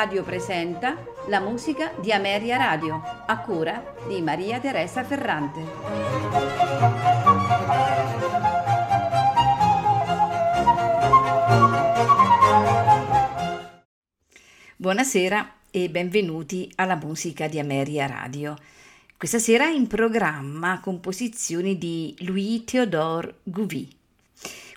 Radio presenta la musica di Ameria Radio, a cura di Maria Teresa Ferrante. Buonasera e benvenuti alla musica di Ameria Radio. Questa sera in programma composizioni di Louis Théodore Gouvy,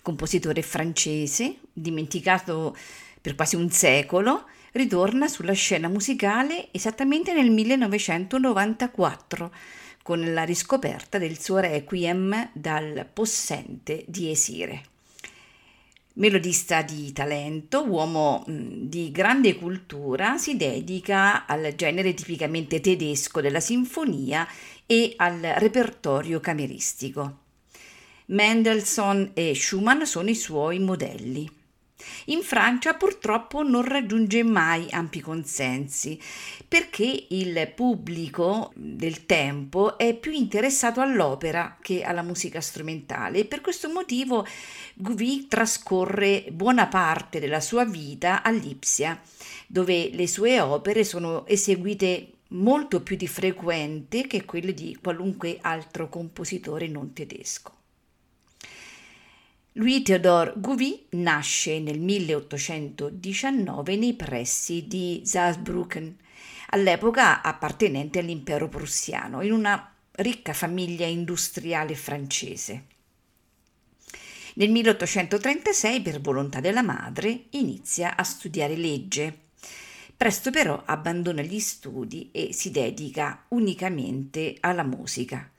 compositore francese, dimenticato per quasi un secolo, ritorna sulla scena musicale esattamente nel 1994 con la riscoperta del suo requiem dal possente di Esire. Melodista di talento, uomo di grande cultura, si dedica al genere tipicamente tedesco della sinfonia e al repertorio cameristico. Mendelssohn e Schumann sono i suoi modelli. In Francia purtroppo non raggiunge mai ampi consensi perché il pubblico del tempo è più interessato all'opera che alla musica strumentale e per questo motivo Gouvy trascorre buona parte della sua vita a Lipsia, dove le sue opere sono eseguite molto più di frequente che quelle di qualunque altro compositore non tedesco. Louis Théodore Gouvy nasce nel 1819 nei pressi di Saarbrücken, all'epoca appartenente all'impero prussiano, in una ricca famiglia industriale francese. Nel 1836, per volontà della madre, inizia a studiare legge. Presto però abbandona gli studi e si dedica unicamente alla musica.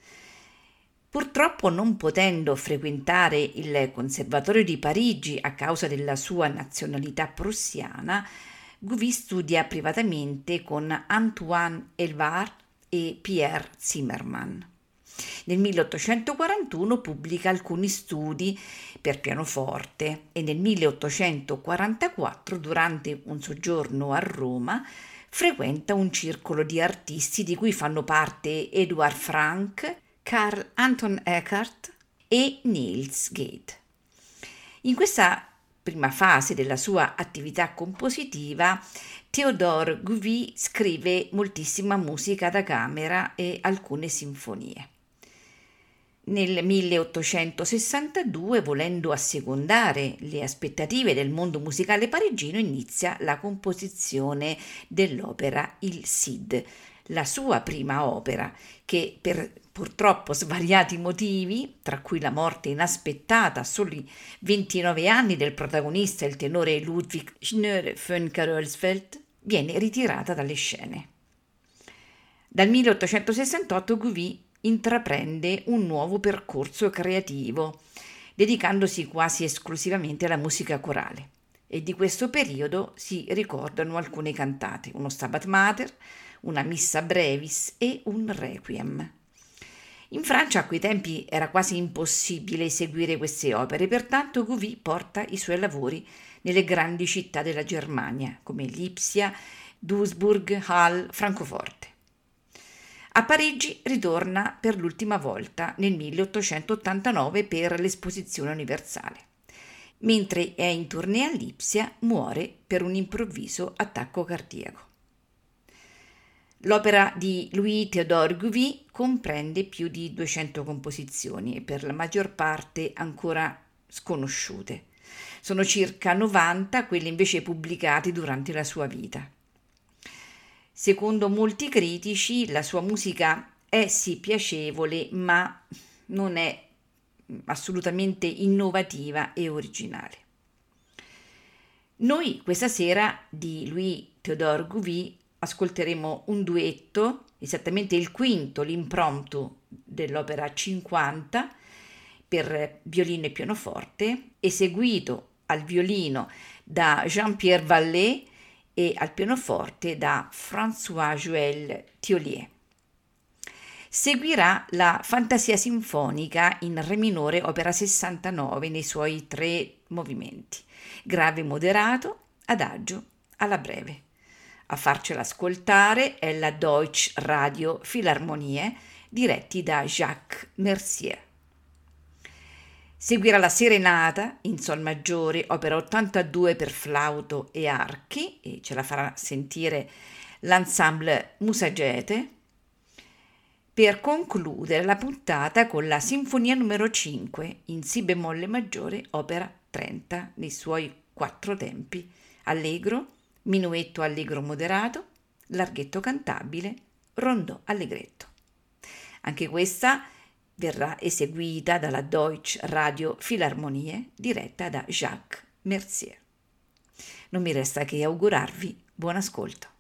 Purtroppo non potendo frequentare il Conservatorio di Parigi a causa della sua nazionalità prussiana, Gouvy studia privatamente con Antoine Elvar e Pierre Zimmermann. Nel 1841 pubblica alcuni studi per pianoforte e nel 1844, durante un soggiorno a Roma, frequenta un circolo di artisti di cui fanno parte Edouard Franck, Carl Anton Eckhart e Niels Gade. In questa prima fase della sua attività compositiva, Theodore Gouvy scrive moltissima musica da camera e alcune sinfonie. Nel 1862, volendo assecondare le aspettative del mondo musicale parigino, inizia la composizione dell'opera Il Cid, la sua prima opera, che per purtroppo svariati motivi, tra cui la morte inaspettata a soli 29 anni del protagonista, il tenore Ludwig Schnöre von Karolsfeld, viene ritirata dalle scene. Dal 1868 Gouvy intraprende un nuovo percorso creativo, dedicandosi quasi esclusivamente alla musica corale. E di questo periodo si ricordano alcune cantate, uno Stabat Mater, una Missa Brevis e un Requiem. In Francia a quei tempi era quasi impossibile eseguire queste opere, pertanto Gouvy porta i suoi lavori nelle grandi città della Germania, come Lipsia, Duisburg, Halle, Francoforte. A Parigi ritorna per l'ultima volta nel 1889 per l'esposizione universale. Mentre è in tournée a Lipsia, muore per un improvviso attacco cardiaco. L'opera di Louis Théodore Gouvy comprende più di 200 composizioni, per la maggior parte ancora sconosciute. Sono circa 90 quelle invece pubblicate durante la sua vita. Secondo molti critici, la sua musica è sì piacevole, ma non è assolutamente innovativa e originale. Noi questa sera di Louis Théodore Gouvy ascolteremo un duetto, esattamente il quinto, l'impromptu dell'opera 50 per violino e pianoforte, eseguito al violino da Jean-Pierre Vallée e al pianoforte da François-Joël Thiolier. Seguirà la Fantasia sinfonica in Re minore, opera 69, nei suoi tre movimenti, grave moderato, adagio, alla breve. A farcela ascoltare è la Deutsche Radio Philharmonie, diretti da Jacques Mercier. Seguirà la Serenata in Sol maggiore, opera 82 per flauto e archi, e ce la farà sentire l'ensemble Musagete, per concludere la puntata con la Sinfonia numero 5 in Si bemolle maggiore, opera 30, nei suoi quattro tempi, allegro, minuetto allegro moderato, larghetto cantabile, rondò allegretto. Anche questa verrà eseguita dalla Deutsche Radio Philharmonie diretta da Jacques Mercier. Non mi resta che augurarvi buon ascolto.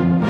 Ameria